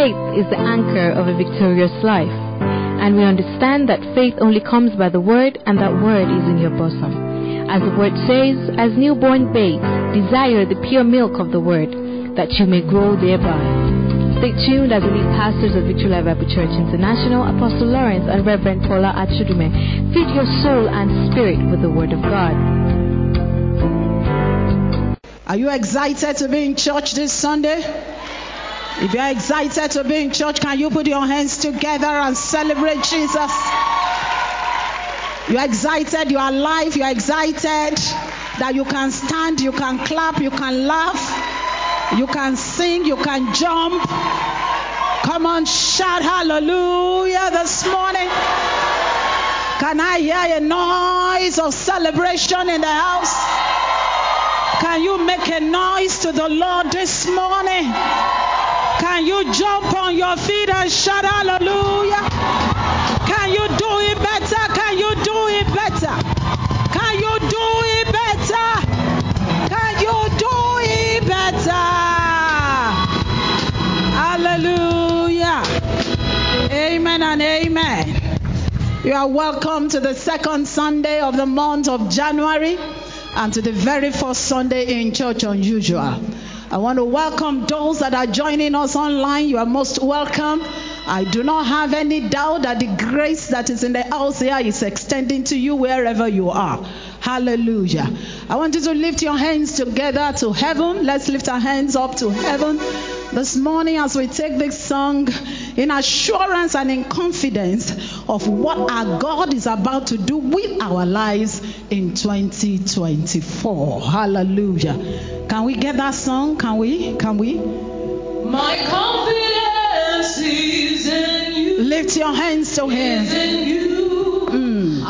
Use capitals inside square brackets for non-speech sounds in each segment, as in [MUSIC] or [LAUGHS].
Faith is the anchor of a victorious life. And we understand that faith only comes by the word, and that word is in your bosom. As the word says, as newborn babes, desire the pure milk of the word, that you may grow thereby. Stay tuned as the lead pastors of Victory Life Bible Church International, Apostle Lawrence and Reverend Paula Achudume, feed your soul and spirit with the word of God. Are you excited to be in church this Sunday? If you're excited to be in church, can you put your hands together and celebrate Jesus? You're excited, you're alive, you're excited that you can stand, you can clap, you can laugh, you can sing, you can jump. Come on, shout hallelujah this morning. Can I hear a noise of celebration in the house? Can you make a noise to the Lord this morning? Can you jump on your feet and shout hallelujah? Can you do it better? Can you do it better? Can you do it better? Can you do it better? Hallelujah. Amen and amen. You are welcome to the second Sunday of the month of January and to the very first Sunday in Church Unusual. I want to welcome those that are joining us online. You are most welcome. I do not have any doubt that the grace that is in the house here is extending to you wherever you are. Hallelujah. I want you to lift your hands together to heaven. Let's lift our hands up to heaven this morning as we take this song in assurance and in confidence of what our God is about to do with our lives in 2024. Hallelujah. Can we get that song? Can we? Can we? My confidence is in you. Lift your hands to Him. Is in you. Mm.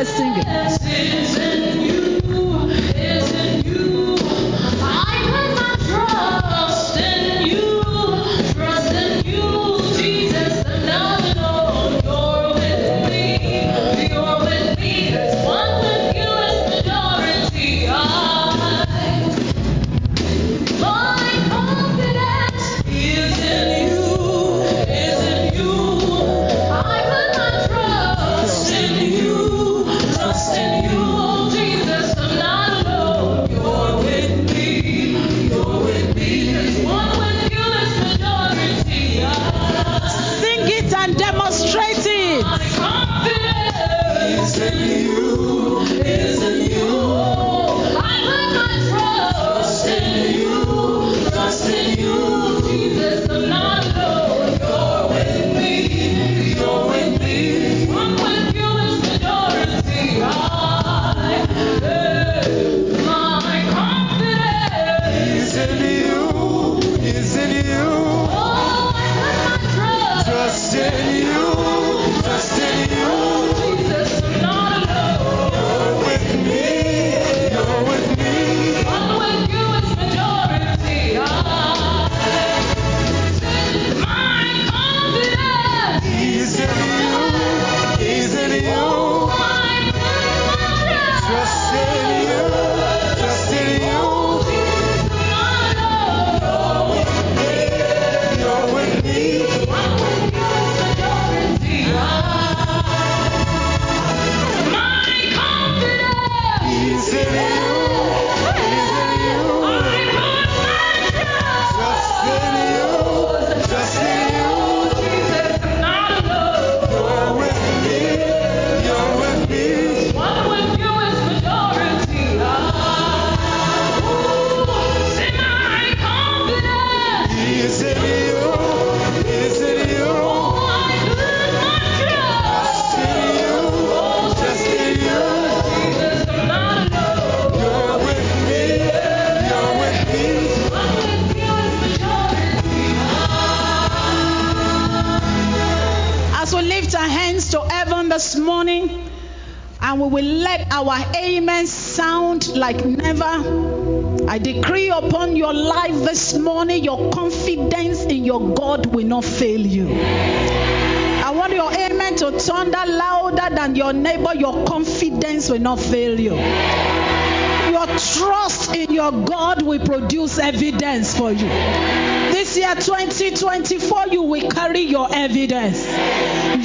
Hands and will not fail you. Your trust in your God will produce evidence for you. This year 2024, you will carry your evidence.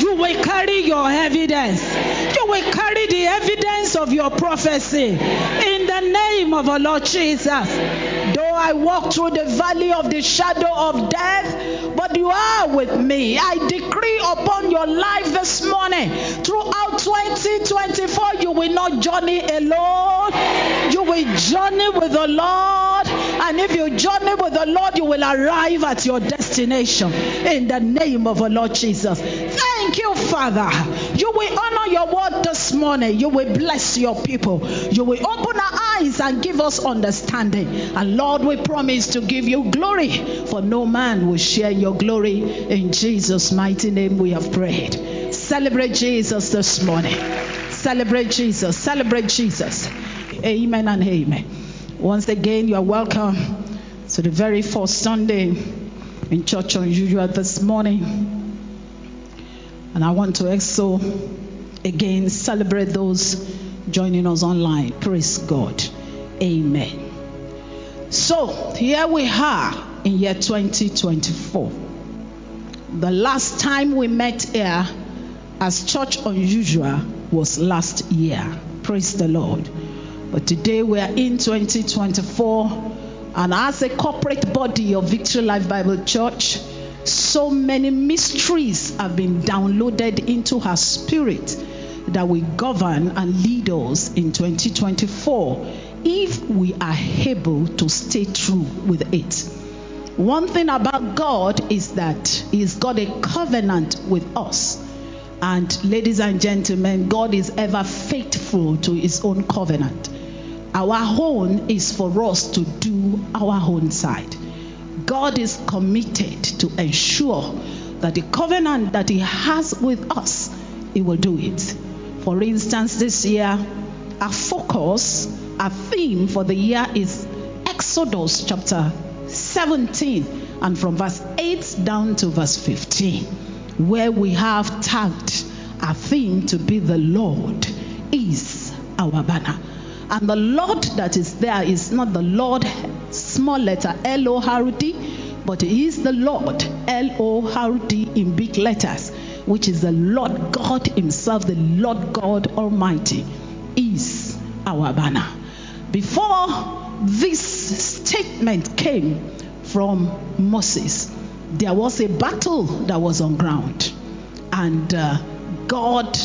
You will carry your evidence. You will carry the evidence of your prophecy in the name of our Lord Jesus. Though I walk through the valley of the shadow of death, but you are with me. I decree upon your life this morning, throughout 2024, you will not journey alone. You will journey with the Lord. And if you journey with the Lord, you will arrive at your destination in the name of the Lord Jesus. Thank you, Father. You will honor your word this morning. You will bless your people. You will open our eyes and give us understanding. And Lord, we promise to give you glory, for no man will share your glory. In Jesus' mighty name, we have prayed. Celebrate Jesus this morning. Celebrate Jesus. Celebrate Jesus. Amen and amen. Once again, you are welcome to the very first Sunday in Church Unusual this morning. And I want to also again celebrate those joining us online. Praise God. Amen. So here we are in year 2024. The last time we met here as Church Unusual was last year. Praise the Lord. But today we are in 2024, and as a corporate body of Victory Life Bible Church, so many mysteries have been downloaded into her spirit that will govern and lead us in 2024 if we are able to stay true with it. One thing about God is that He's got a covenant with us. And ladies and gentlemen, God is ever faithful to His own covenant. Our own is for us to do our own side. God is committed to ensure that the covenant that He has with us, He will do it. For instance, this year, our focus, our theme for the year is Exodus chapter 17 and from verse 8 down to verse 15, where we have tagged our theme to be the Lord is our banner. And the Lord that is there is not the Lord, small letter L O R D, but He is the Lord, L O R D in big letters, which is the Lord God Himself, the Lord God Almighty, is our banner. Before this statement came from Moses, there was a battle that was on ground, and uh, God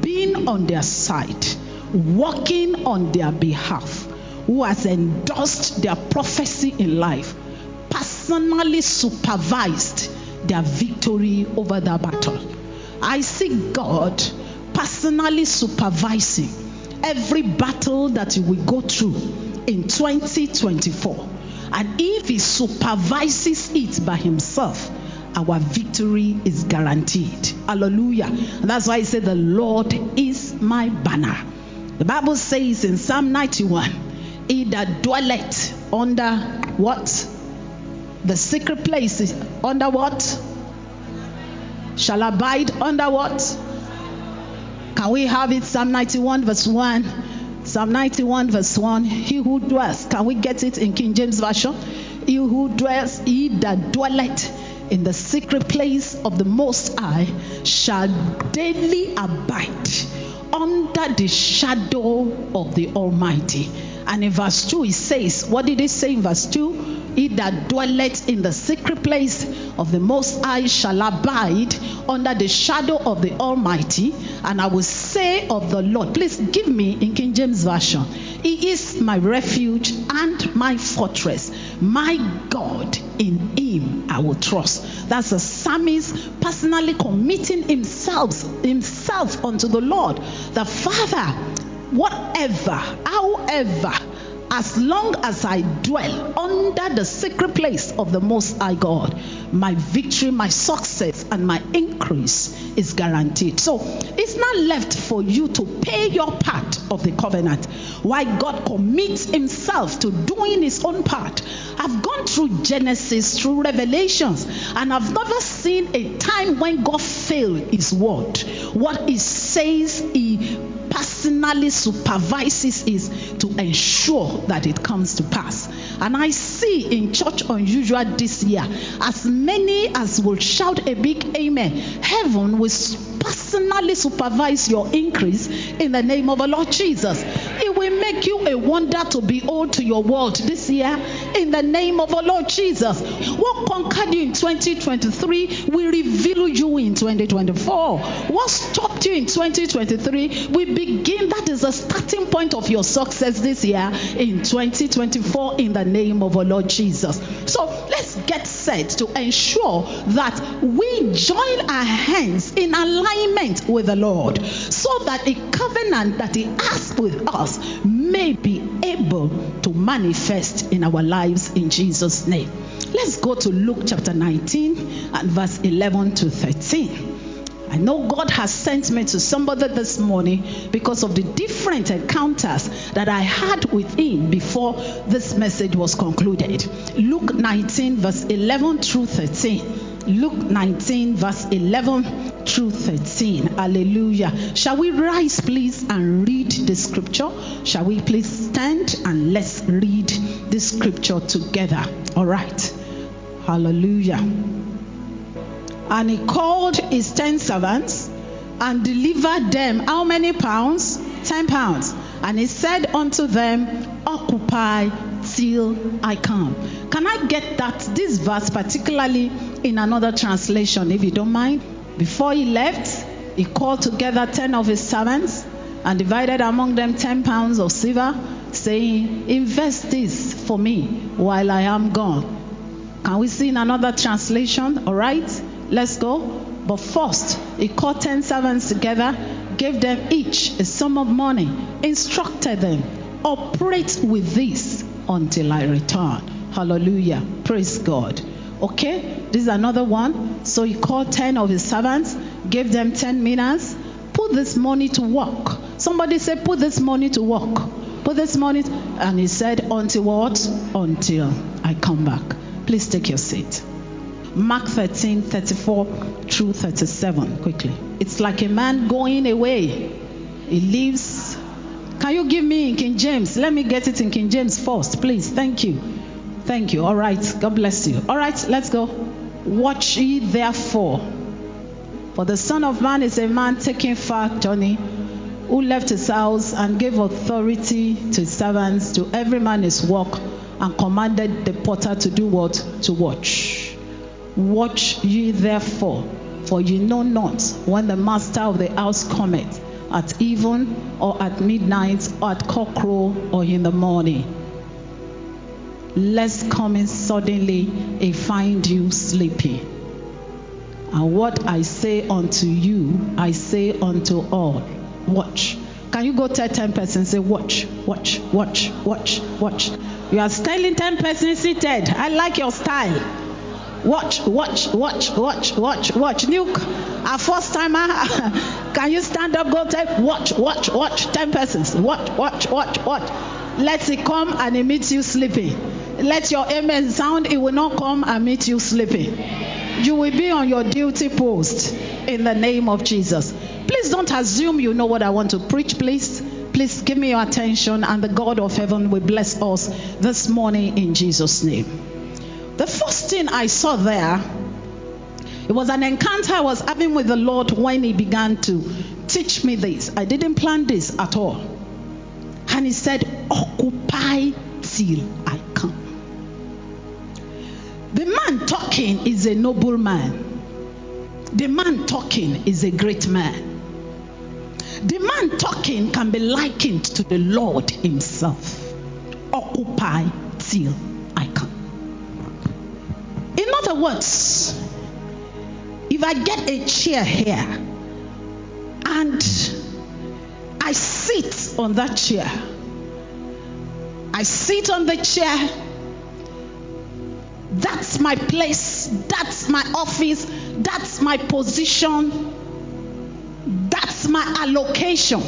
being on their side working on their behalf, who has endorsed their prophecy in life, personally supervised their victory over that battle. I see God personally supervising every battle that you will go through in 2024. And if He supervises it by Himself, our victory is guaranteed. Hallelujah. That's why I say, The Lord is my banner. The Bible says in Psalm 91, He that dwelleth under what? The secret place under what? Shall abide under what? Can we have it? Psalm 91, verse 1. Psalm 91, verse 1. He who dwells, can we get it in King James Version? He who dwells, he that dwelleth in the secret place of the Most High shall daily abide under the shadow of the Almighty. And in verse 2, it says, What did it say in verse 2? He that dwelleth in the secret place of the Most High shall abide under the shadow of the Almighty. And I will say of the Lord, please give me in King James Version, He is my refuge and my fortress, my God, in Him I will trust. That's a psalmist personally committing himself, himself unto the Lord. The Father, whatever, however, as long as I dwell under the secret place of the Most High God, my victory, my success, and my increase is guaranteed. So it's not left for you to pay your part of the covenant. Why God commits Himself to doing His own part. I've gone through Genesis, through Revelations, and I've never seen a time when God failed His word. What He says, He personally supervises is to ensure that it comes to pass. And I see in Church Unusual this year, as many as will shout a big amen, heaven will personally supervise your increase in the name of the Lord Jesus. It will make you a wonder to behold to your world this year in the name of the Lord Jesus. What conquered you in 2023 will reveal you in 2024. What stopped you in 2023 will begin. That is the starting point of your success this year in 2024 in the name of our Lord Jesus. So let's get set to ensure that we join our hands in alignment with the Lord so that a covenant that He has with us may be able to manifest in our lives in Jesus' name. Let's go to Luke chapter 19 and verse 11 to 13. I know God has sent me to somebody this morning because of the different encounters that I had with Him before this message was concluded. Luke 19, verse 11 through 13. Luke 19, verse 11 through 13. Hallelujah. Shall we rise, please, and read the scripture? Shall we please stand and let's read the scripture together? All right. Hallelujah. And he called his ten servants and delivered them how many pounds? Ten pounds. And he said unto them, Occupy till I come. Can I get that this verse, particularly in another translation, if you don't mind? Before he left, he called together ten of his servants and divided among them ten pounds of silver, saying, Invest this for me while I am gone. Can we see in another translation? All right. Let's go. But first, he called ten servants together, gave them each a sum of money, instructed them, operate with this until I return. Hallelujah. Praise God. Okay, this is another one. So he called ten of his servants, gave them ten minas, put this money to work. Somebody said, put this money to work. Put this money, and he said, until what? Until I come back. Please take your seat. Mark 13, 34 through 37. Quickly. It's like a man going away. He leaves. Can you give me in King James? Let me get it in King James first, please. Thank you. Thank you. All right. God bless you. All right, let's go. Watch ye therefore. For the Son of Man is a man taking far journey, who left his house and gave authority to his servants, to every man his work, and commanded the porter to do what? To watch. Watch ye therefore, for ye know not when the master of the house cometh, at even, or at midnight, or at cockcrow, or in the morning. Lest coming suddenly he find you sleeping. And what I say unto you, I say unto all, watch. Can you go tell 10 persons, say, watch, watch, watch, watch, watch. You are styling 10 persons seated. I like your style. Watch, watch, watch, watch, watch, watch. Nuke, our first timer, [LAUGHS] can you stand up, go tell, watch, watch, watch, 10 persons. Watch, watch, watch, watch. Let it come and it meets you sleeping. Let your amen sound, it will not come and meet you sleeping. You will be on your duty post in the name of Jesus. Please don't assume you know what I want to preach, please. Please give me your attention, and the God of heaven will bless us this morning in Jesus' name. The first thing I saw there, it was an encounter I was having with the Lord when He began to teach me this. I didn't plan this at all. And He said, Occupy till I come. The man talking is a noble man. The man talking is a great man. The man talking can be likened to the Lord Himself. Occupy till. Words, if I get a chair here and I sit on that chair, I sit on the chair. That's my place. That's my office. That's my position. That's my allocation.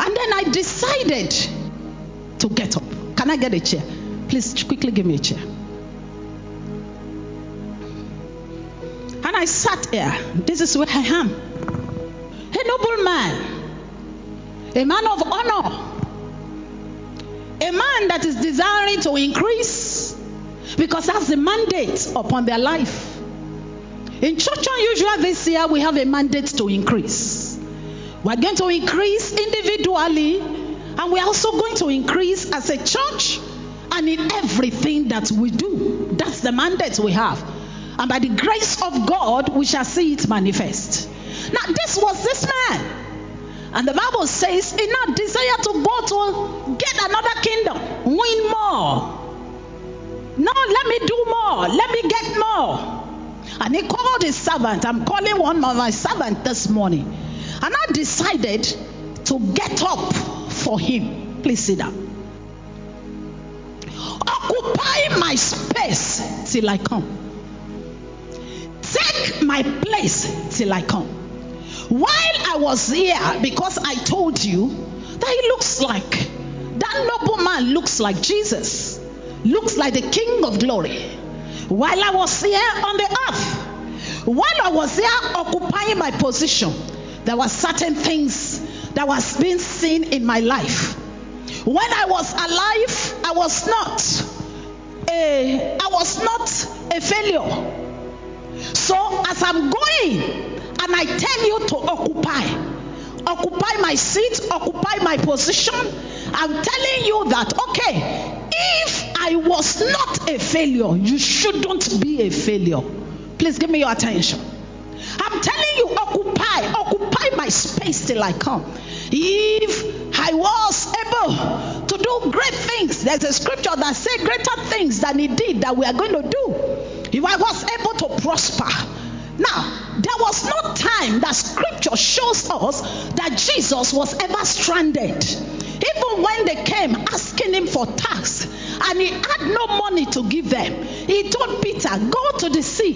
And then I decided to get up. Can I get a chair? Please quickly give me a chair. I sat here. This is where I am. A noble man, a man of honor, a man that is desiring to increase because that's the mandate upon their life. In Church Unusual this year, we have a mandate to increase. We're going to increase individually, and we're also going to increase as a church and in everything that we do. That's the mandate we have. And by the grace of God, we shall see it manifest. Now, this was this man. And the Bible says, in our desire to go to get another kingdom, win more. No, let me do more. Let me get more. And he called his servant. I'm calling one of my servant this morning. And I decided to get up for him. Please sit down. Occupy my space till I come. Take my place till I come. While I was here, because I told you that he looks like, that noble man looks like Jesus, looks like the King of glory. While I was here on the earth, while I was here occupying my position, there were certain things that was being seen in my life. When I was alive, I was not a, I was not a failure. So as I'm going, and I tell you to occupy, occupy my seat, occupy my position, I'm telling you that, okay, if I was not a failure, you shouldn't be a failure. Please give me your attention. I'm telling you, occupy, occupy my space till I come. If I was able to do great things, there's a scripture that says greater things than he did that we are going to do. If I was able to prosper, now, there was no time that scripture shows us that Jesus was ever stranded. Even when they came asking him for tax and he had no money to give them, he told Peter, Go to the sea,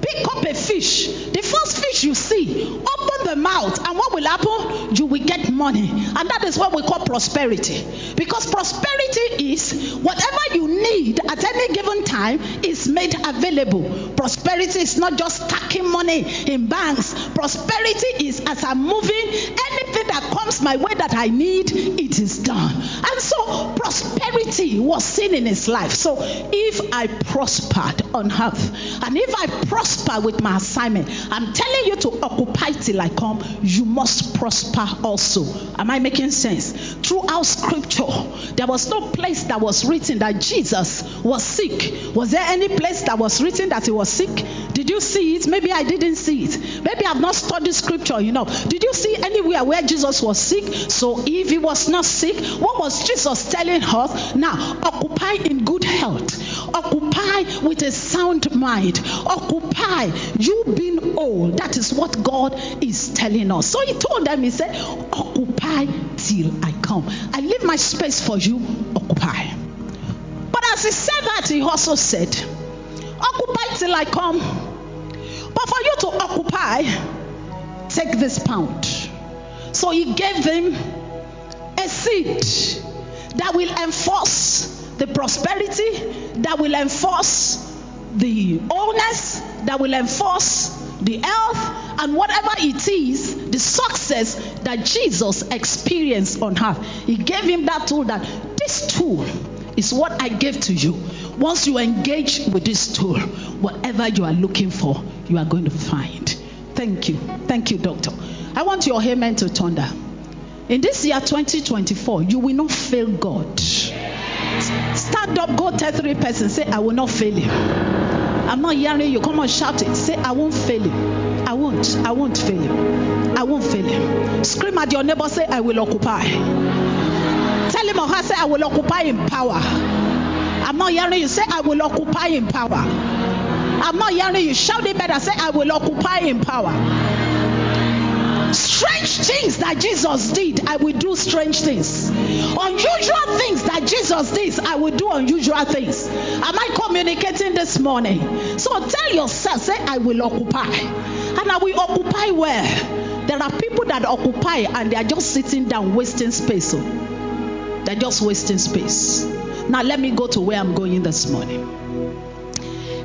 pick up a fish. The first fish you see, open the mouth, and what will happen? You will get money. And that is what we call prosperity. Because prosperity is whatever you need at any given time is made available. Prosperity is not just stacking money in banks. Prosperity is as I'm moving, anything that comes my way that I need, it is done. And so prosperity was seen in his life. So if I prospered on earth, and if I prosper with my assignment, I'm telling you to occupy till I come, you must prosper also. Am I making sense? Throughout scripture, there was no place that was written that Jesus was sick. Was there any place that was written that he was sick? Did you see it? Maybe I didn't see it. Maybe I've not studied scripture enough. Did you see anywhere where Jesus was sick? So if he was not sick, what was Jesus telling us? Now, occupy in good health, occupy with a sound mind, occupy you being old. That is what God is telling us. So he told them, He said, Occupy till I come. I leave my space for you, occupy. But as he said that, he also said, Occupy till I come. But for you to occupy, take this pound. So he gave them a seed that will enforce the prosperity, that will enforce the wholeness, that will enforce the health, and whatever it is, the success that Jesus experienced on earth. He gave him that tool that this tool is what I gave to you. Once you engage with this tool, whatever you are looking for, you are going to find. Thank you. Thank you, doctor. I want your amen to thunder. In this year 2024, you will not fail God. Stand up, go tell three persons, say, I will not fail him. I'm not hearing you. Come on, shout it. Say, I won't fail him. I won't. I won't fail him. I won't fail him. Scream at your neighbor, say, I will occupy. Tell him or her, say, I will occupy in power. I'm not hearing you. Say, I will occupy in power. I'm not hearing you. Shout it better. Say, I will occupy in power. Strange things that Jesus did, I will do strange things. Unusual things that Jesus did, I will do unusual things. Am I communicating this morning? So tell yourself, say, I will occupy. And I will occupy where? There are people that occupy and they are just sitting down wasting space. oh. They're just wasting space. Now let me go to where I'm going this morning.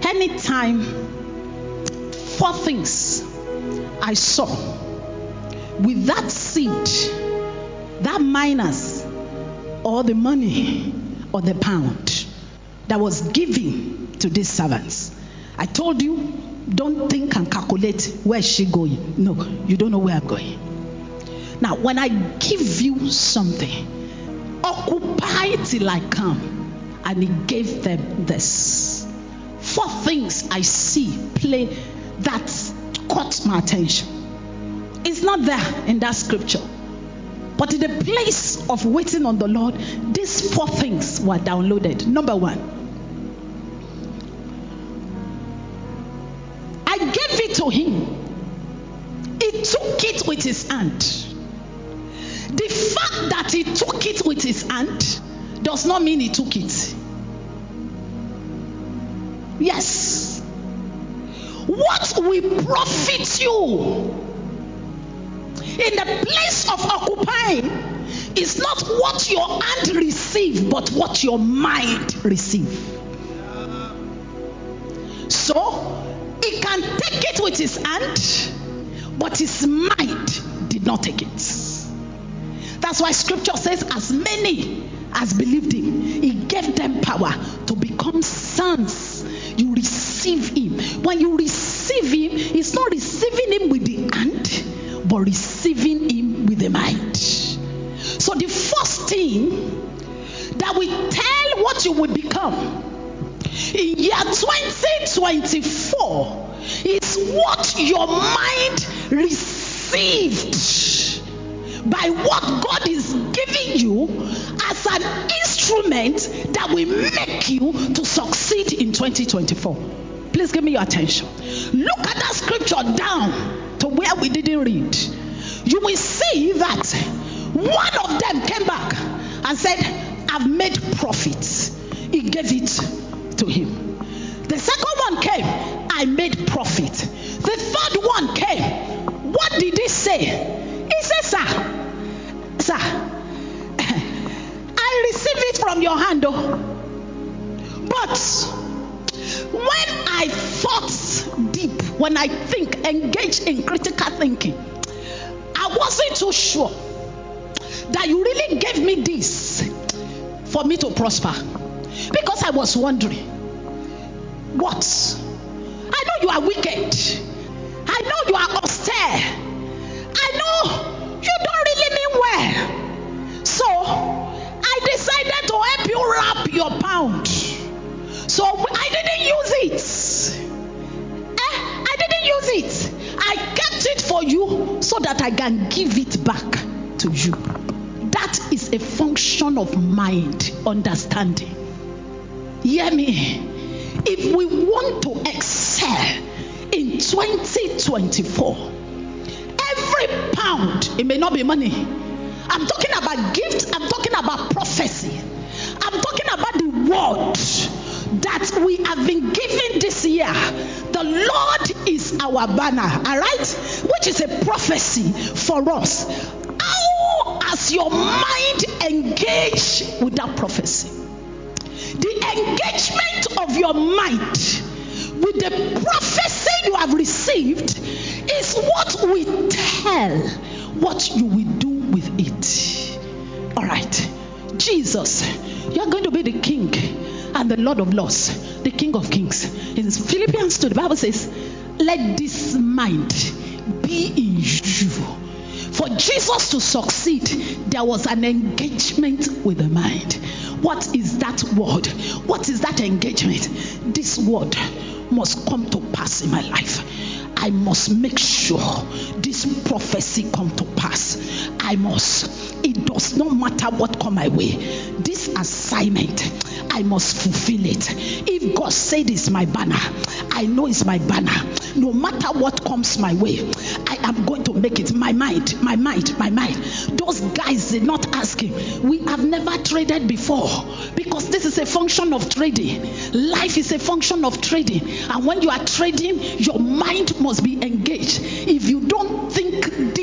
Anytime four things I saw with that seed, that minas, or the money, or the pound that was given to these servants. I told you, don't think and calculate where is she going. No, you don't know where I'm going. Now, when I give you something, occupy it till I come. And he gave them this. Four things I see play that caught my attention. It's not there in that scripture. But in the place of waiting on the Lord, these four things were downloaded. Number one, I gave it to him. He took it with his hand. The fact that he took it with his hand does not mean he took it. Yes. What will profit you in the place of occupying is not what your hand receive, but what your mind receive. So he can take it with his hand, but his mind did not take it. That's why scripture says, as many as believed him, he gave them power to become sons. You receive him. When you receive him, it's not receiving him with the hand, but receiving him with the mind. So the first thing that will tell what you will become in year 2024 is what your mind received by what God is giving you as an instrument that will make you to succeed in 2024. Please give me your attention. Look at that scripture down where we didn't read. You will see that one of them came back and said, I've made profits. He gave it to him. The second one came, I made profit. The third one came. What did he say? He said, Sir, sir, [LAUGHS] I receive it from your hand. oh. But when I thought deep, when I think, engage in critical thinking, I wasn't too sure that you really gave me this for me to prosper. Because I was wondering, what? I know you are wicked. I know you are austere. I know you don't really mean well. So I decided to help you wrap your pound. So I didn't use it. Use it. I kept it for you so that I can give it back to you. That is a function of mind, understanding. Hear me. If we want to excel in 2024, every pound, it may not be money. I'm talking about gifts, I'm talking about prophecy, I'm talking about the word that we have been given this year. The Lord is our banner, all right? Which is a prophecy for us. How has your mind engaged with that prophecy? The engagement of your mind with the prophecy you have received is what will tell what you will do with it. All right. Jesus, you are going to be the king and the Lord of Lords, the King of Kings. In Philippians 2, the Bible says, Let this mind be in you. For Jesus to succeed, there was an engagement with the mind. What is that word? What is that engagement? This word must come to pass in my life. I must make sure this prophecy come to pass. I must. It does not matter what come my way. This assignment, I must fulfill it. If God said it's my banner, I know it's my banner. No matter what comes my way, I am going to make it. My mind, my mind, my mind. Those guys did not ask him. We have never traded before because this is a function of trading. Life is a function of trading. And when you are trading, your mind must be engaged. If you don't think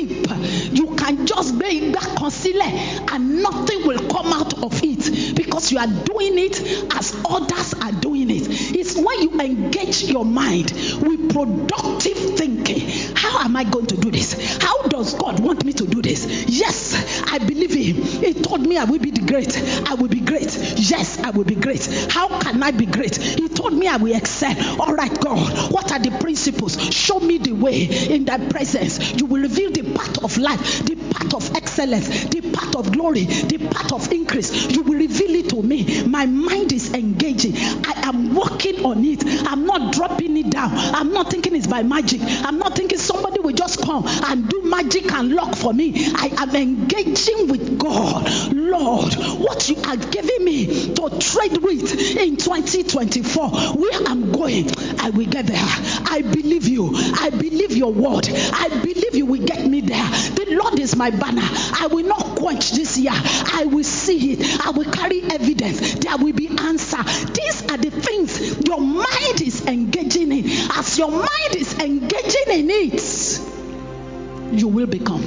you can just be that concealer and nothing will come out of it because you are doing it as others are doing it. It's when you engage your mind with productive thinking. How am I going to do this? How does God want me to do this? Yes, I believe Him. He told me I will be great. I will be great. Yes, I will be great. How can I be great? He told me I will excel. All right, God, what are the principles? Show me the way in thy presence. You will reveal the path of life, the path of excellence, the path of glory, the path of increase. You will reveal it to me. My mind is engaging. I am working on it. I'm not dropping it down. I'm not thinking it's by magic. I'm not thinking somebody will just come and do magic and lock for me. I am engaging with God. Lord, what you are giving me to trade with in 2024, where I'm going, I will get there. I believe you. I believe your word. I believe you will get me there. The Lord is my banner. I will not quench this year. I will see it. I will carry evidence. There will be answer. These are the things your mind is engaging in. As your mind is engaging in it, you will become.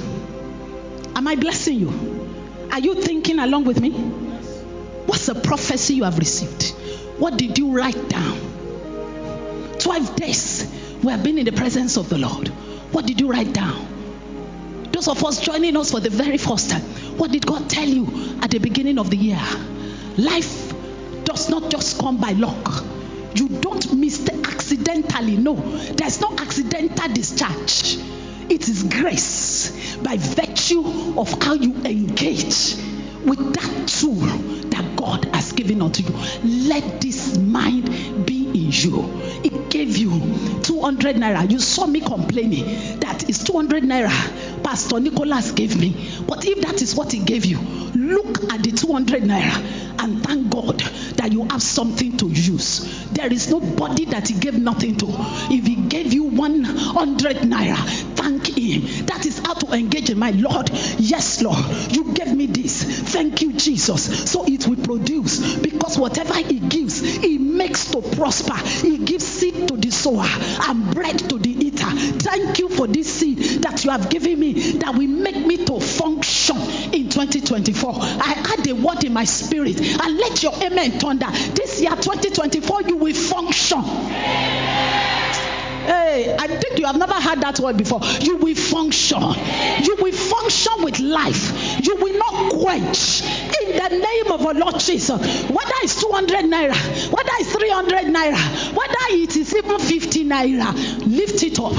Am I blessing you? Are you thinking along with me? What's the prophecy you have received? What did you write down? 12 days we have been in the presence of the Lord. What did you write down? Those of us joining us for the very first time, what did God tell you at the beginning of the year? Life does not just come by luck. You don't miss accidentally. No, there's no accidental discharge. It is grace by virtue of how you engage with that tool that God has given unto you. Let this mind be in you. It gave you 200 naira. You saw me complaining that is 200 naira. Pastor Nicholas gave me. But if that is what he gave you, look at the 200 naira and thank God that you have something to use. There is nobody that he gave nothing to. If he gave you 100 naira, him. That is how to engage in my Lord. Yes, Lord, you gave me this. Thank you, Jesus. So it will produce because whatever he gives, he makes to prosper. He gives seed to the sower and bread to the eater. Thank you for this seed that you have given me that will make me to function in 2024. I add a word in my spirit and let your amen thunder. This year, 2024, you will function. Hey, I think you have never heard that word before. You will function. You will function with life. You will not quench. In the name of our Lord Jesus. Whether it's 200 naira, whether it's 300 naira, whether it is even 50 naira, lift it up.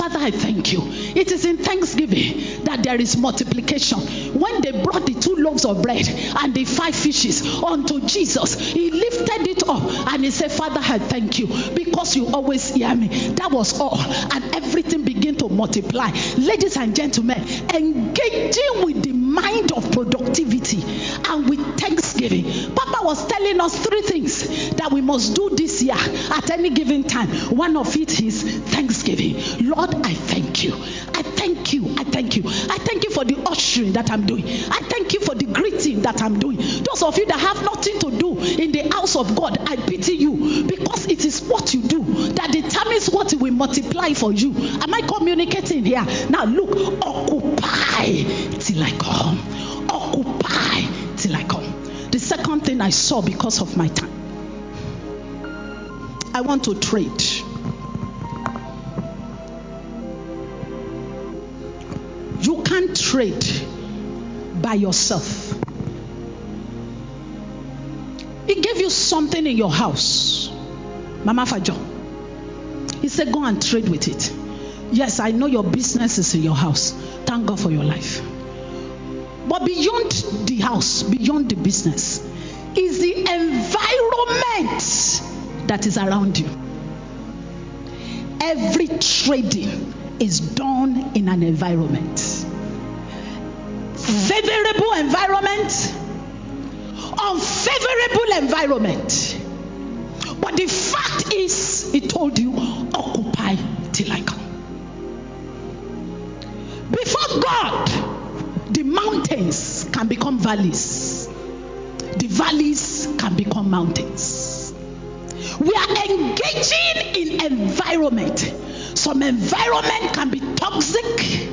Father, I thank you. It is in thanksgiving that there is multiplication. When they brought the two loaves of bread and the five fishes unto Jesus, he lifted it up and he said, Father, I thank you because you always hear me. That was all. And everything began to multiply. Ladies and gentlemen, engaging with the mind of productivity and with thanksgiving. Papa was telling us three things that we must do this year at any given time. One of it is thanksgiving. Lord, I thank you. I thank you. I thank you. I thank you for the ushering that I'm doing. I thank you for the greeting that I'm doing. Those of you that have nothing to do in the house of God, I pity you because it is what you do that determines what will multiply for you. Am I communicating here? Now look, occupy till I come. Occupy till I come. The second thing I saw because of my time, I want to trade. Trade by yourself. He gave you something in your house, Mama Fajo. He said, Go and trade with it. Yes, I know your business is in your house. Thank God for your life. But beyond the house, beyond the business, is the environment that is around you. Every trading is done in an environment. Favorable environment, unfavorable environment. But the fact is, he told you, occupy till I come. Before God, the mountains can become valleys, the valleys can become mountains. We are engaging in environment. Some environment can be toxic,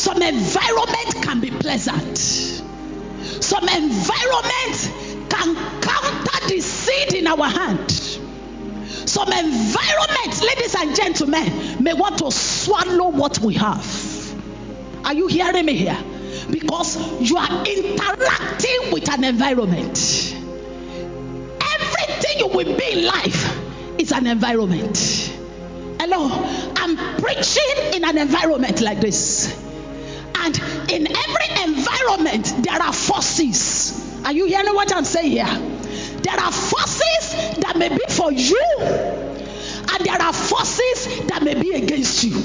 some environment can be pleasant. Some environment can counter the seed in our hand. Some environment, ladies and gentlemen, may want to swallow what we have. Are you hearing me here? Because you are interacting with an environment. Everything you will be in life is an environment. Hello, I'm preaching in an environment like this. And in every environment, there are forces. Are you hearing what I'm saying here? There are forces that may be for you, and there are forces that may be against you.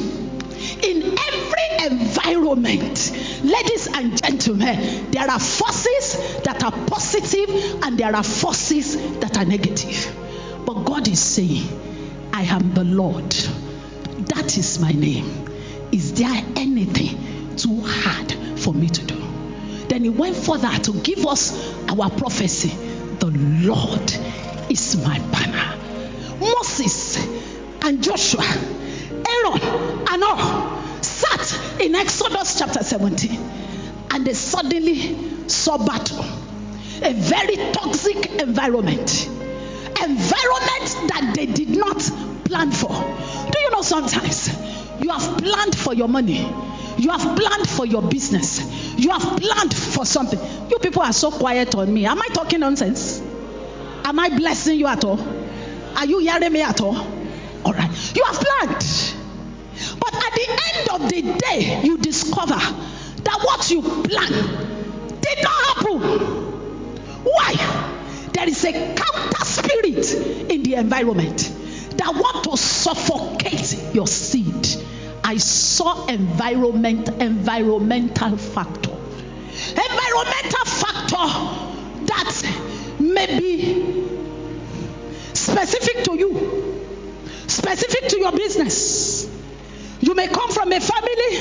In every environment, ladies and gentlemen, there are forces that are positive and there are forces that are negative. But God is saying, I am the Lord. That is my name. Is there anything too hard for me to do? Then he went further to give us our prophecy. The Lord is my banner. Moses and Joshua, Aaron, and all sat in Exodus chapter 17 and they suddenly saw battle. A very toxic environment. Environment that they did not plan for. Do you know sometimes you have planned for your money? You have planned for your business. You have planned for something. You people are so quiet on me. Am I talking nonsense? Am I blessing you at all? Are you hearing me at all? All right. You have planned. But at the end of the day, you discover that what you planned did not happen. Why? There is a counter spirit in the environment that want to suffocate your seed. I saw environment, environmental factor. Environmental factor that may be specific to you, specific to your business. You may come from a family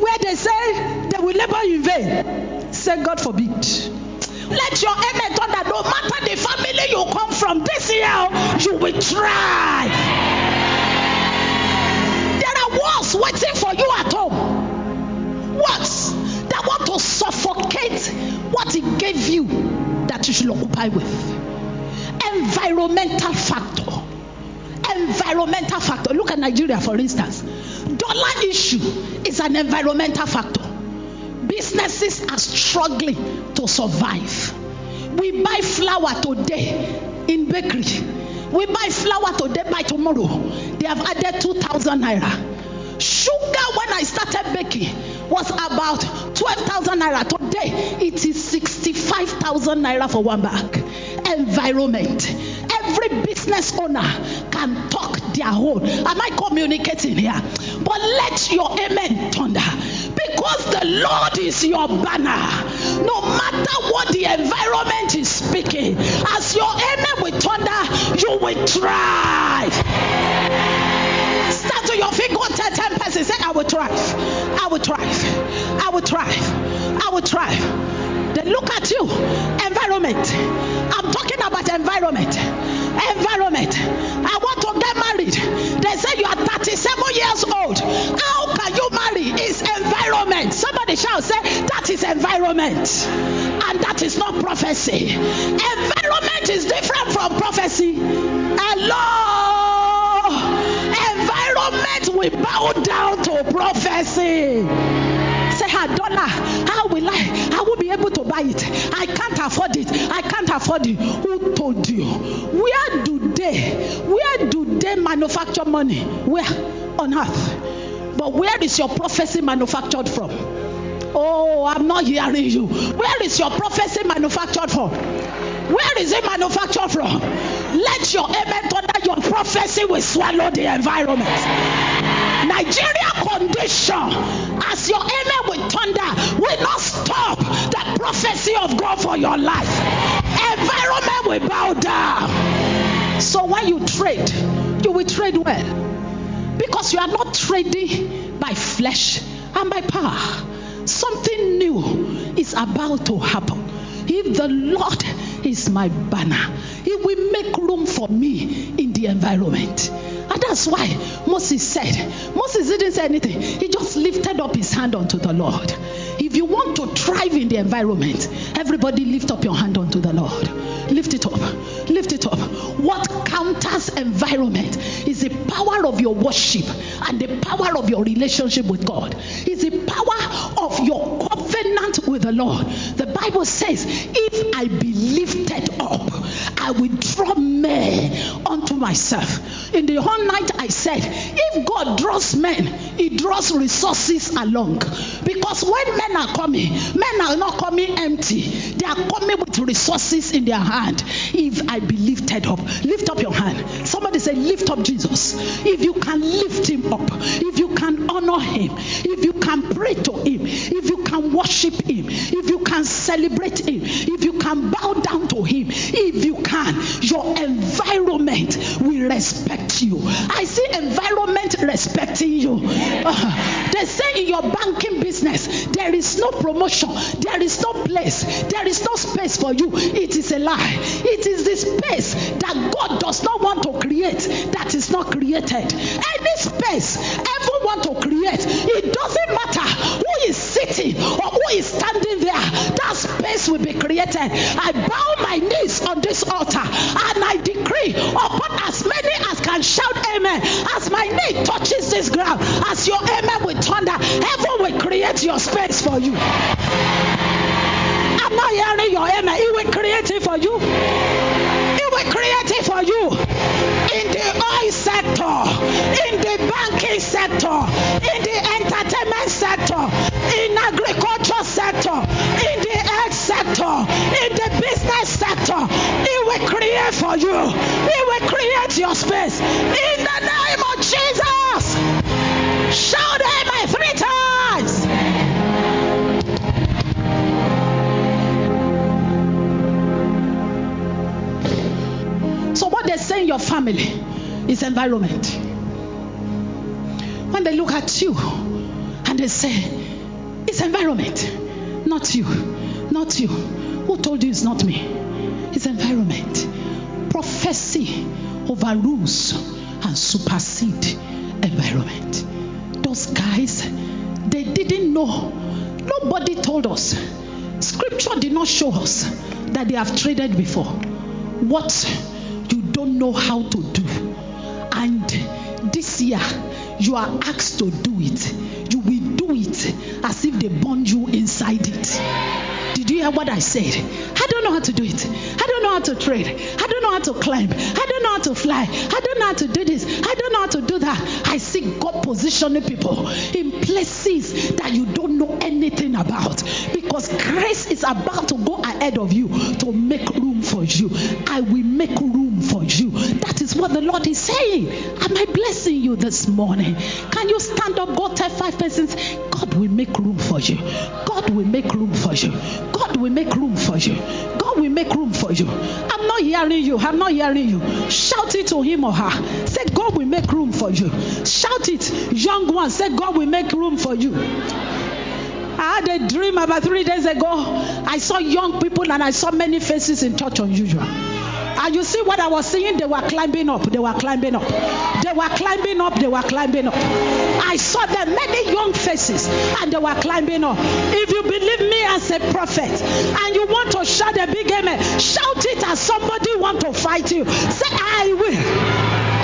where they say they will labor in vain. Say, God forbid. Let your amen turn that no matter the family you come from this year, you will try. Wars waiting for you at home. Wars that want to suffocate what He gave you that you should occupy with. Environmental factor. Environmental factor. Look at Nigeria, for instance. Dollar issue is an environmental factor. Businesses are struggling to survive. We buy flour today in bakery. We buy flour today by tomorrow. They have added 2,000 naira. Sugar, when I started baking, was about 12,000 naira. Today, it is 65,000 naira for one bag. Environment. Every business owner can talk their own. Am I communicating here? But let your amen thunder. Because the Lord is your banner. No matter what the environment is speaking, as your amen will thunder, you will thrive. Your feet, go tell 10 persons, say, I will thrive. I will thrive. I will thrive. I will thrive. Then look at you. Environment. I'm talking about environment. Environment. I want to get married. They say you are 37 years old. How can you marry? It's environment. Somebody shall say that is environment. And that is not prophecy. Environment is different from prophecy. Hello. Will bow down to prophecy. Say, ah, her dollar, how will I? I will be able to buy it. I can't afford it. I can't afford it. Who told you? Where do they? Where do they manufacture money? Where on earth? But where is your prophecy manufactured from? Oh, I'm not hearing you. Where is your prophecy manufactured from? Where is it manufactured from? Let your amen thunder your prophecy will swallow the environment. Nigeria condition, as your amen with thunder, will not stop the prophecy of God for your life. Environment will bow down. So when you trade, you will trade well. Because you are not trading by flesh and by power. Something new is about to happen. If the Lord is my banner, He will make room for me in the environment. And that's why Moses said, Moses didn't say anything. He just lifted up his hand unto the Lord. If you want to thrive in the environment, everybody lift up your hand unto the Lord. Lift it up. Lift it up. What counters environment is the power of your worship and the power of your relationship with God. Is the power of your covenant with the Lord. The Bible says, if I be lifted up, I will draw men unto myself. In the whole night I said, if God draws men, he draws resources along. Because when men are coming, men are not coming empty. They are coming with resources in their hand. If I be lifted up, lift up your hand. Somebody say, lift up Jesus. If you can lift him up, if you can honor him, if you can pray to him, if you can worship him, if you can celebrate him, if you can bow down to him, if you can, your environment will respect you. I see environment respecting you. Uh, they say in your banking business, there is no promotion, there is no place, there is no space for you. It is a lie. It is the space that God does not want to create that is not created. Any space ever want to create, it doesn't matter is standing there, that space will be created. I bow my knees on this altar and I decree upon as many as can shout amen, as my knee touches this ground, as your amen will thunder, heaven will create your space for you. I'm not hearing your amen. It will create it for you. It will create it for you. In the oil sector, in the banking sector, in the entertainment sector, in agriculture sector, in the health sector, in the business sector, it will create for you. It will create your space. In the name of Jesus. Shout amen three times. So what they say in your family is environment. When they look at you and they say, it's environment, not you, not you. Who told you it's not me? It's environment. Prophecy overrules and supersede environment. Those guys, they didn't know. Nobody told us. Scripture did not show us that they have traded before. What you don't know how to do. And this year, you are asked to do it. They bond you inside it. Did you hear what I said? I don't know how to do it. I don't know how to trade. I don't know how to climb. I don't know how to fly. I don't know how to do this. I don't know how to do that. I see God positioning people in places that you don't know anything about because grace is about to go ahead of you to make room for you. I will make room for you. That is what the Lord is saying. This morning? Can you stand up? Go tell five persons, God will make room for you. God will make room for you. God will make room for you. God will make room for you. I'm not hearing you. I'm not hearing you. Shout it to him or her. Say, God will make room for you. Shout it, young one. Say, God will make room for you. I had a dream about three days ago. I saw young people and I saw many faces in church unusual. And you see what I was seeing? They were climbing up. They were climbing up. They were climbing up. They were climbing up. I saw them, many young faces, and they were climbing up. If you believe me as a prophet and you want to shout a big amen, shout it as somebody want to fight you. Say, I will.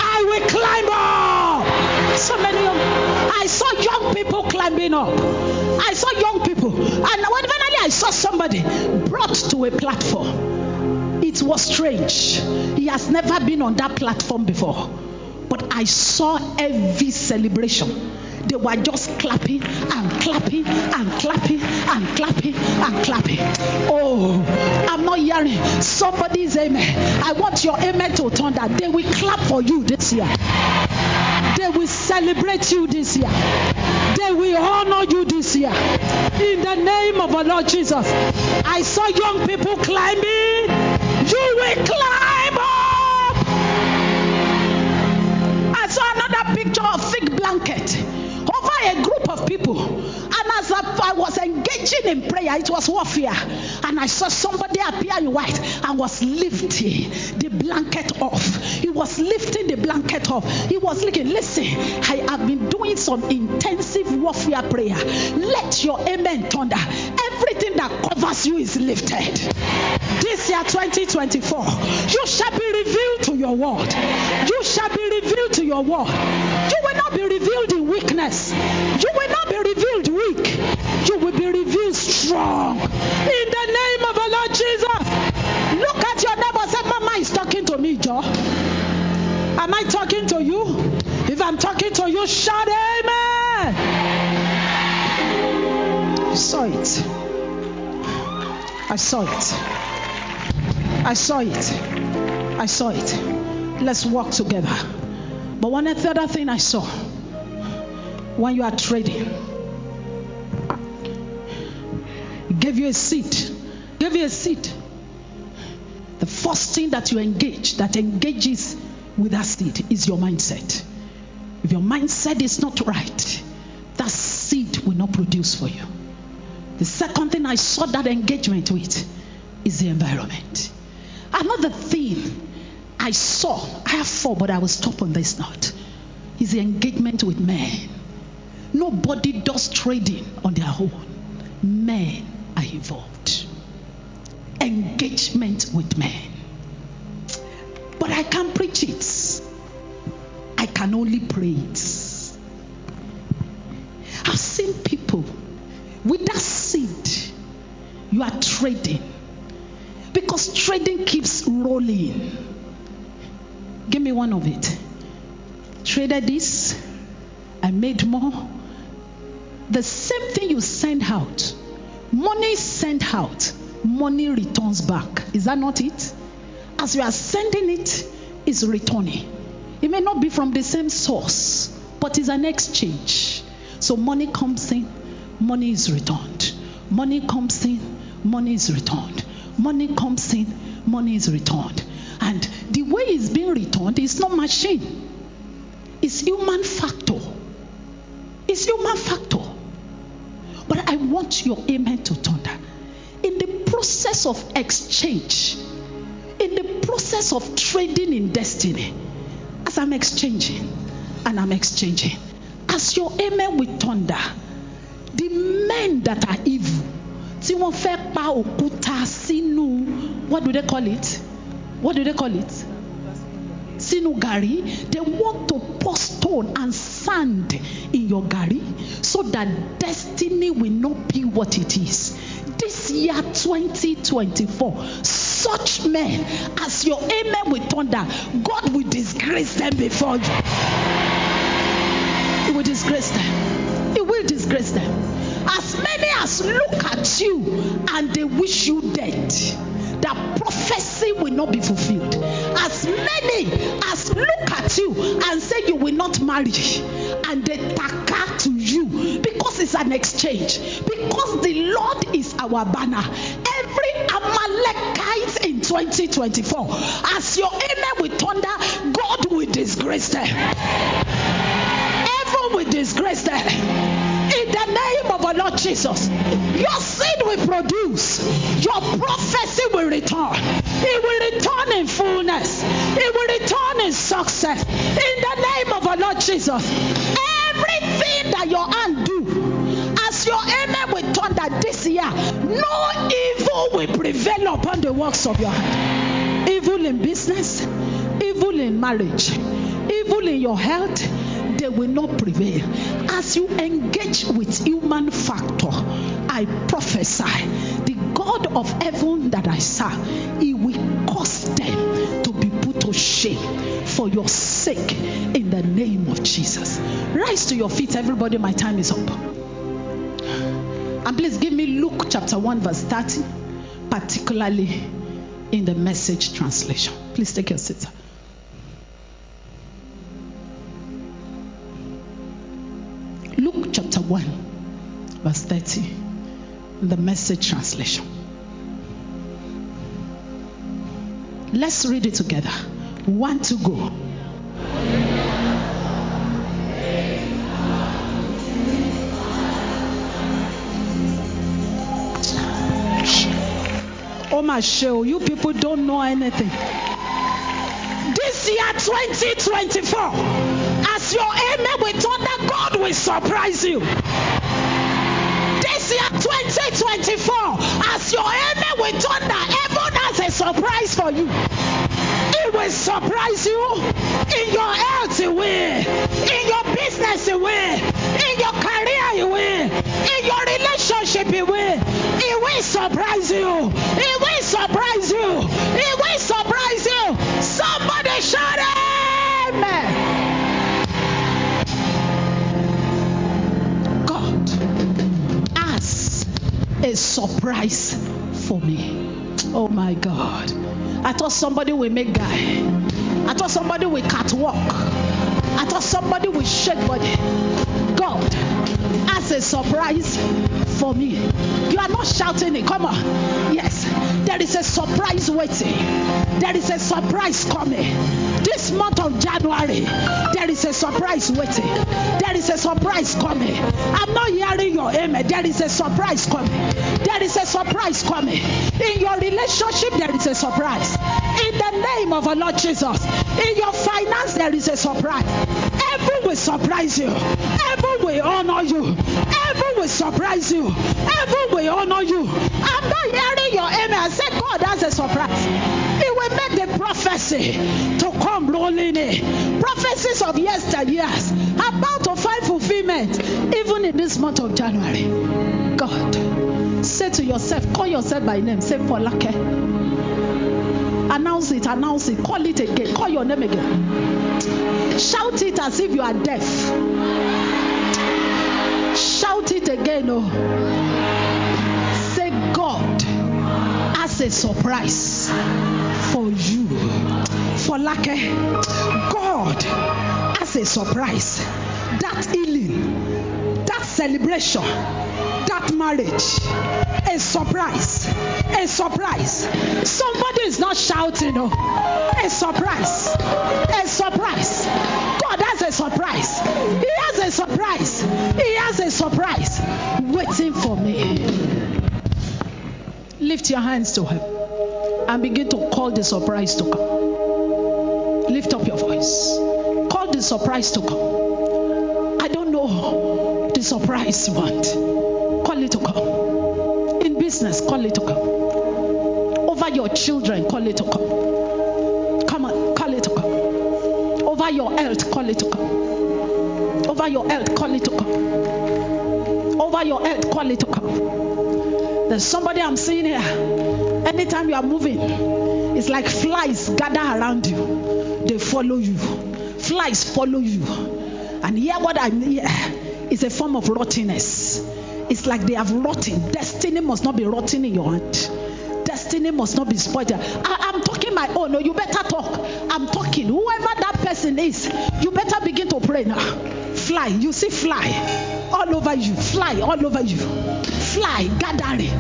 I will climb up. So many young. I saw young people climbing up. I saw young people. And when finally I saw somebody brought to a platform. It was strange. He has never been on that platform before. But I saw every celebration. They were just clapping and clapping and clapping and clapping and clapping. Oh, I'm not hearing somebody's amen. I want your amen to turn that. They will clap for you this year. They will celebrate you this year. They will honor you this year. In the name of our Lord Jesus. I saw young people climbing you will climb up. I saw another picture of thick blanket over a group of people. And as I was engaging in prayer, it was warfare. And I saw somebody appear in white and was lifting the blanket off. He was lifting the blanket off. He was looking, listen, I have been doing some intensive warfare prayer. Let your amen thunder. Everything that covers you is lifted. This year 2024, you shall be revealed to your world. You shall be revealed to your world. You will not be revealed in weakness. You will not be revealed weak. You will be revealed strong. In the name of the Lord Jesus. Look at your neighbor. Say, Mama is talking to me, Joe. Am I talking to you? If I'm talking to you, shout amen. I saw it. I saw it. I saw it. I saw it. Let's walk together. But one other thing I saw when you are trading, gave you a seat, gave you a seat. The first thing that you engage, that engages with that seed, is your mindset. If your mindset is not right, that seed will not produce for you. The second thing I saw that engagement with is the environment. Another thing I saw, I have four, but I will stop on this note, is the engagement with men. Nobody does trading on their own, men are involved. Engagement with men. But I can't preach it, I can only pray it. I've seen people with that seed, you are trading because trading keeps rolling. Give me one of it. Traded this, I made more. The same thing you send out, money sent out, money returns back. Is that not it? As you are sending it, it's returning. It may not be from the same source, but it's an exchange. So money comes in, money is returned. Money comes in, money is returned. Money comes in, money is returned. And the way it's being returned is not machine, it's human factor. It's human factor. But I want your amen to thunder. In the process of exchange, in the process of trading in destiny, as I'm exchanging and I'm exchanging, as your amen will thunder, the men that are evil, tí wọ́n fẹ́ pa òkúta sínú, what do they call it? What do they call it? Sínú gàrí. They want to pour stone and sand in your gàrí so that destiny will not be what it is. This year 2024, such men as your amen will thunder, God will disgrace them before you. He will disgrace them. Disgrace them. As many as look at you and they wish you dead, that prophecy will not be fulfilled. As many as look at you and say you will not marry, and they taka to you because it's an exchange, because the Lord is our banner. Every Amalekite in 2024, as your amen with thunder, God will disgrace them. Jesus, your seed will produce, your prophecy will return. It will return in fullness, it will return in success. In the name of our Lord Jesus, everything that your hand do, as your amen will that this year, no evil will prevail upon the works of your hand. Evil in business, evil in marriage, evil in your health, they will not prevail. As you engage with human factor, I prophesy the God of heaven that I serve, He will cause them to be put to shame for your sake in the name of Jesus. Rise to your feet, everybody. My time is up. And please give me Luke chapter 1, verse 30, particularly in the message translation. Please take your seat. Verse 30, the message translation. Let's read it together. One to go. Oh my show, you people don't know anything. This year 2024, as your amen with thunder, God will surprise you. This year 2024, as your amen with thunder, heaven has a surprise for you. It will surprise you in your health, will. In your business, it my God. I thought somebody will make guy. I thought somebody will catwalk. I thought somebody will shake body. God as a surprise for me. You are not shouting it. Come on. Yes. There is a surprise waiting. There is a surprise coming. This month of January, there is a surprise waiting. There is a surprise coming. I'm not hearing your amen. There is a surprise coming. There is a surprise coming. In your relationship, there is a surprise. In the name of our Lord Jesus. In your finance, there is a surprise. Heaven will surprise you. Heaven will honor you. Heaven will surprise you. Heaven will honor you. I'm not hearing your amen. I said God has a surprise. Will make the prophecy to come rolling in. Prophecies of yesteryears about to find fulfillment even in this month of January. God, say to yourself, call yourself by name. Say Folake. Announce it, announce it, call it again, call your name again. Shout it as if you are deaf. Shout it again, oh. Say, God has a surprise for you. Folake, God has a surprise. That healing, that celebration, that marriage, a surprise. A surprise. Somebody is not shouting, oh. A surprise. A surprise. God has a surprise. He has a surprise. He has a surprise waiting for me. Lift your hands to Him and begin to call the surprise to come. Lift up your voice. Call the surprise to come. I don't know the surprise you want. Call it to come. In business, call it to come. Over your children, call it to come. Come on, call it to come. Over your health, call it to come. Over your health, call it to come. Over your health, call it to come. There's somebody I'm seeing here. Anytime you are moving, it's like flies gather around you. They follow you. Flies follow you. And here, what I mean is a form of rottenness. It's like they have rotten. Destiny must not be rotten in your hand. Destiny must not be spoiled. I, am talking my own. No, you better talk. I'm talking. Whoever that person is, you better begin to pray now. Fly. You see fly all over you. Fly all over you. Fly gathering.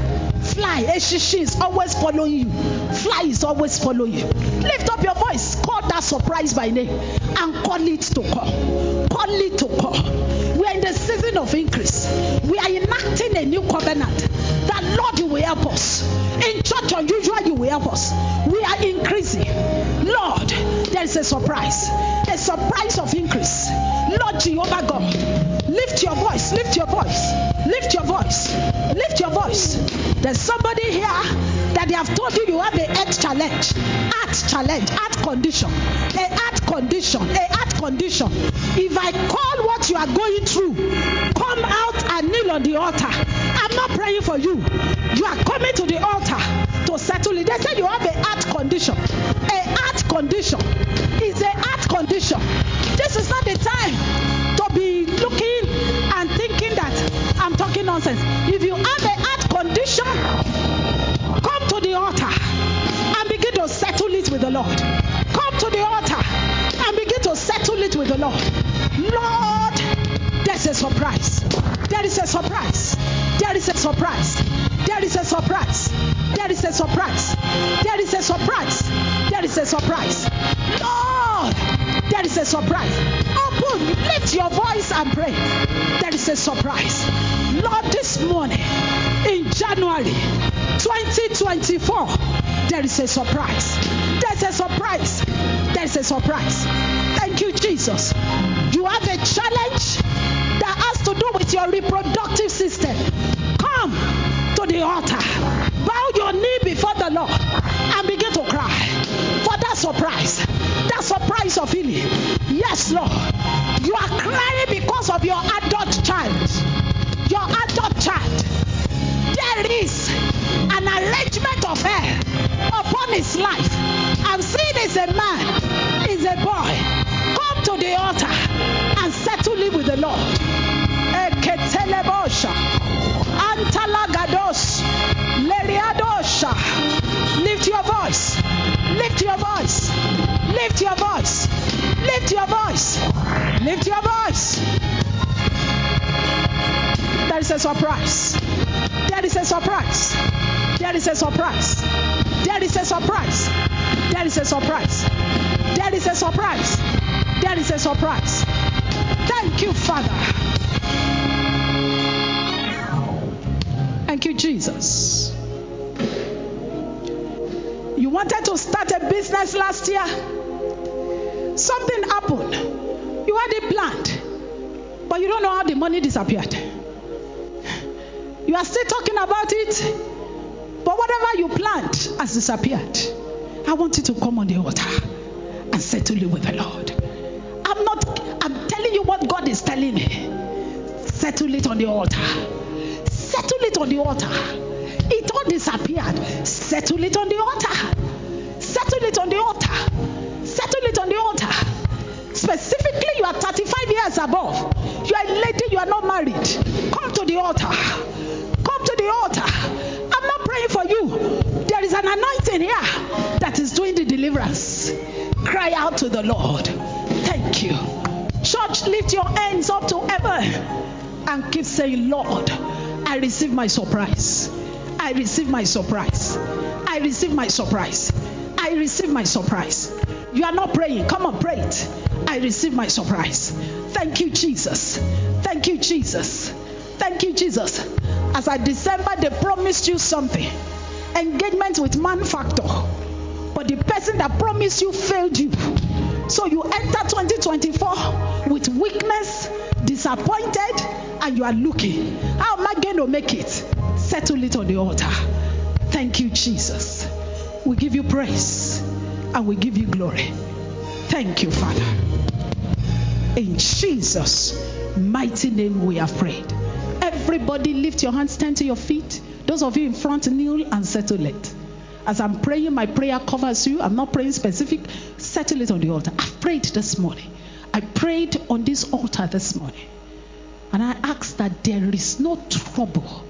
Fly. Eshishi is always following you. Fly is always following you. Lift up your voice. Call that surprise by name and call it to come. Call it to come. We are in the season of increase. We are enacting a new covenant. That Lord, you will help us. In church unusual, you will help us. We are increasing. Lord, there is a surprise. A surprise of increase. Lord Jehovah God, lift your voice, lift your voice, lift your voice, lift your voice. There's somebody here that they have told you you have a health challenge, heart challenge, heart condition, a heart condition, a heart condition. If I call what you are going through, come out and kneel on the altar. I'm not praying for you. You are coming to the altar to settle it. They say you have a heart condition. A heart condition is a heart condition. This is not the time Lord. Lord, there's a surprise. There is a surprise. There is a surprise. There is a surprise. There is a surprise. There is a surprise. There is a surprise. Lord, there is a surprise. Open lift your voice and pray. There is a surprise. Lord, this morning in January 2024, there is a surprise. There's a surprise. There's a surprise. Thank you, Jesus. You have a challenge that has to do with your reproductive system. Come to the altar. Bow your knee before the Lord and begin to cry for that surprise. That surprise of healing. Yes, Lord. You are crying because of your adult child. Your adult child. There is an arrangement of hair upon his life. I'm seeing it's a man, it's a boy. Come to the altar and settle it with the Lord. Eketelebosha, Antalagados, Leriadosha. Lift your voice. Lift your voice. Is a surprise. There is a surprise. There is a surprise. There is a surprise. There is a surprise. Thank you, Father. Thank you, Jesus. You wanted to start a business last year. Something happened. You had it planned, but you don't know how the money disappeared. You are still talking about it, but whatever you planned has disappeared. I want you to come on the altar and settle it with the Lord. I'm not, I'm telling you what God is telling me. Settle it on the altar. Settle it on the altar. It all disappeared. Settle it on the altar. Settle it on the altar. Settle it on the altar. Specifically, you are 35 years above. You are a lady, you are not married. Come to the altar. Come to the altar. For you. There is an anointing here that is doing the deliverance. Cry out to the Lord. Thank you. Church, lift your hands up to heaven and keep saying, Lord, I receive my surprise. I receive my surprise. I receive my surprise. I receive my surprise. You are not praying. Come on, pray it. I receive my surprise. Thank you, Jesus. Thank you, Jesus. Thank you, Jesus. As I December, they promised you something. Engagement with man factor. But the person that promised you failed you. So you enter 2024 with weakness, disappointed, and you are looking. How am I going to make it? Settle it on the altar. Thank you, Jesus. We give you praise and we give you glory. Thank you, Father. In Jesus' mighty name we have prayed. Everybody lift your hands, stand to your feet. Those of you in front, kneel and settle it. As I'm praying, my prayer covers you. I'm not praying specific. Settle it on the altar. I've prayed this morning. I prayed on this altar this morning. And I ask that there is no trouble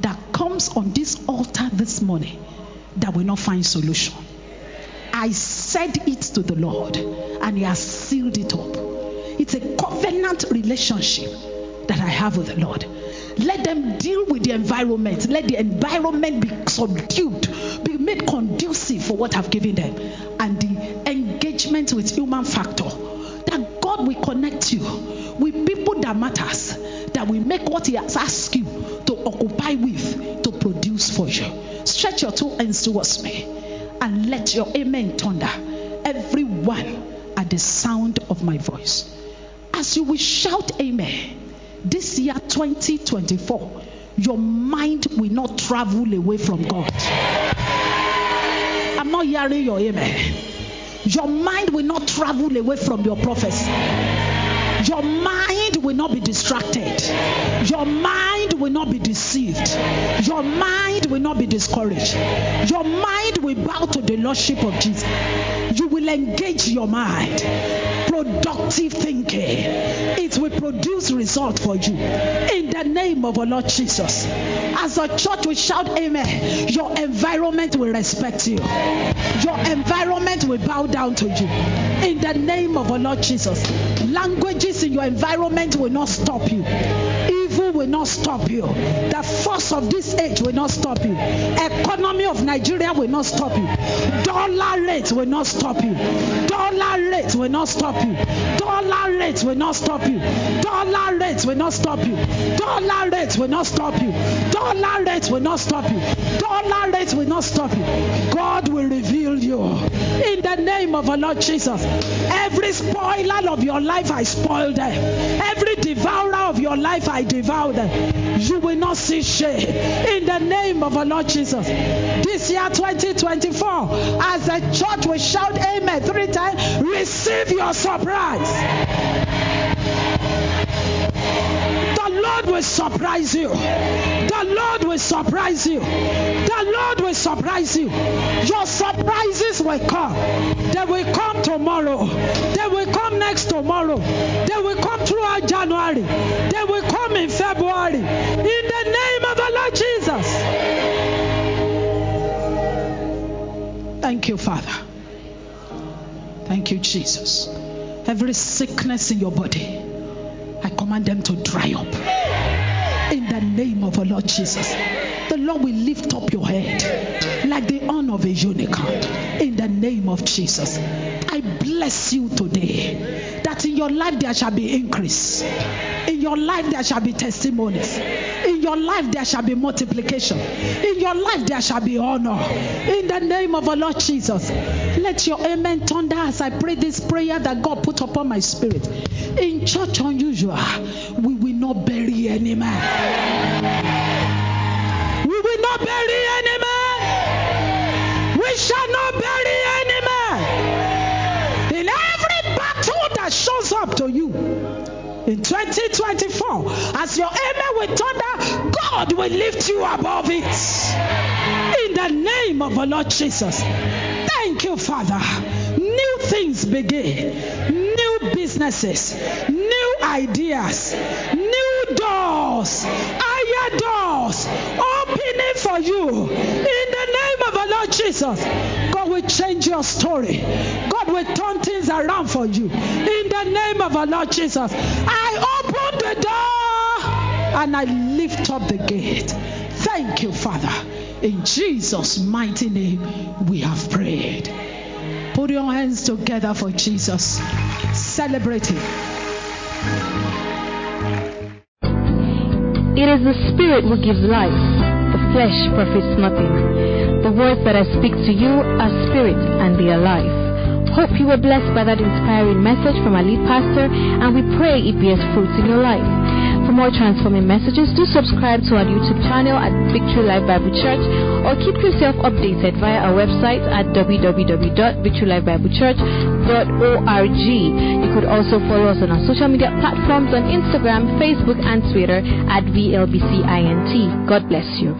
that comes on this altar this morning that will not find solution. I said it to the Lord and He has sealed it up. It's a covenant relationship that I have with the Lord. Let them deal with the environment. Let the environment be subdued, be made conducive for what I've given them. And the engagement with human factor. That God will connect you with people that matters, that will make what He has asked you to occupy with to produce for you. Stretch your two hands towards me and let your amen thunder. Everyone at the sound of my voice. As you will shout amen, this year 2024, your mind will not travel away from God. I'm not hearing your amen. Your mind will not travel away from your prophecy. Your mind will not be distracted. Your mind will not be deceived. Your mind will not be discouraged. Your mind will bow to the Lordship of Jesus. You will engage your mind. Productive thinking. It will produce result for you. In the name of our Lord Jesus. As a church we shout amen. Your environment will respect you. Your environment will bow down to you. In the name of our Lord Jesus. Languages in your environment will not stop you. Will not stop you. The force of this age will not stop you. Economy of Nigeria will not stop you. Dollar rate will not stop you. Dollar rate will not stop you. Dollar rate will not stop you. Dollar rate will not stop you. Dollar rate will not stop you. Dollar rate will not stop you. Dollar rate will not stop you. God will reveal you in the name of our Lord Jesus. Every spoiler of your life, I spoil them. Every devourer of your life, I devour them. You will not see shame in the name of our Lord Jesus. This year, 2024, as a church, we shout Amen three times. Receive your surprise. The Lord will surprise you. The Lord will surprise you. The Lord will surprise you. Your surprises will come. They will come tomorrow. They will come next tomorrow. They will come throughout January. They will come in February. In the name of the Lord Jesus. Thank you, Father. Thank you, Jesus. Every sickness in your body, I command them to dry up. In the name of our Lord Jesus. The Lord will lift up your head like the horn of a unicorn. In the name of Jesus. I bless you today that in your life there shall be increase. In your life there shall be testimonies. In your life there shall be multiplication. In your life there shall be honor. In the name of our Lord Jesus. Let your amen thunder as I pray this prayer that God put upon my spirit. In church unusual, we will not bury any man. We will not bury any man. We shall not bury any man. In every battle that shows up to you in 2024, as your amen will thunder, God will lift you above it. In the name of the Lord Jesus. Thank you, Father. New things begin, new businesses, new ideas, new doors, higher doors opening for you. In the name Jesus, God will change your story. God will turn things around for you. In the name of our Lord Jesus, I open the door and I lift up the gate. Thank you, Father. In Jesus' mighty name, we have prayed. Put your hands together for Jesus. Celebrate Him. It is the Spirit who gives life, flesh profits nothing. The words that I speak to you are spirit and they are life. Hope you were blessed by that inspiring message from our lead pastor, and we pray it bears fruits in your life. More transforming messages, do subscribe to our YouTube channel at Victory Life Bible Church or keep yourself updated via our website at www.victorylifebiblechurch.org. You could also follow us on our social media platforms on Instagram, Facebook, and Twitter at VLBCINT. God bless you.